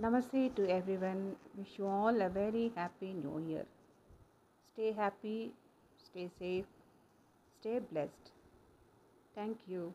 Namaste to everyone. Wish you all a very happy new year. Stay happy, stay safe, stay blessed. Thank you.